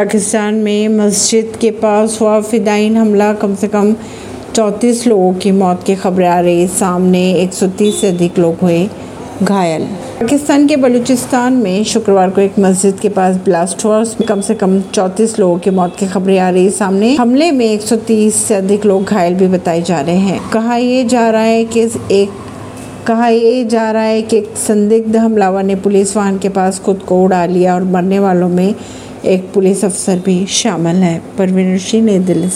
पाकिस्तान में मस्जिद के पास हुआ फिदाइन हमला। कम से कम चौंतीस लोगों की मौत की खबरें आ रही। सामने 130 से अधिक लोग हुए घायल। पाकिस्तान के बलूचिस्तान में शुक्रवार को एक मस्जिद के पास ब्लास्ट हुआ। उसमें कम से कम 34 लोगों की मौत की खबरें आ रही। सामने हमले में 130 से अधिक लोग घायल भी बताए जा रहे हैं। कहा यह जा रहा है कि एक, कहा यह जा रहा है कि एक संदिग्ध हमलावर ने पुलिस वाहन के पास खुद को उड़ा लिया और मरने वालों में एक पुलिस अफसर भी शामिल है। परवीन सिंह नई दिल्ली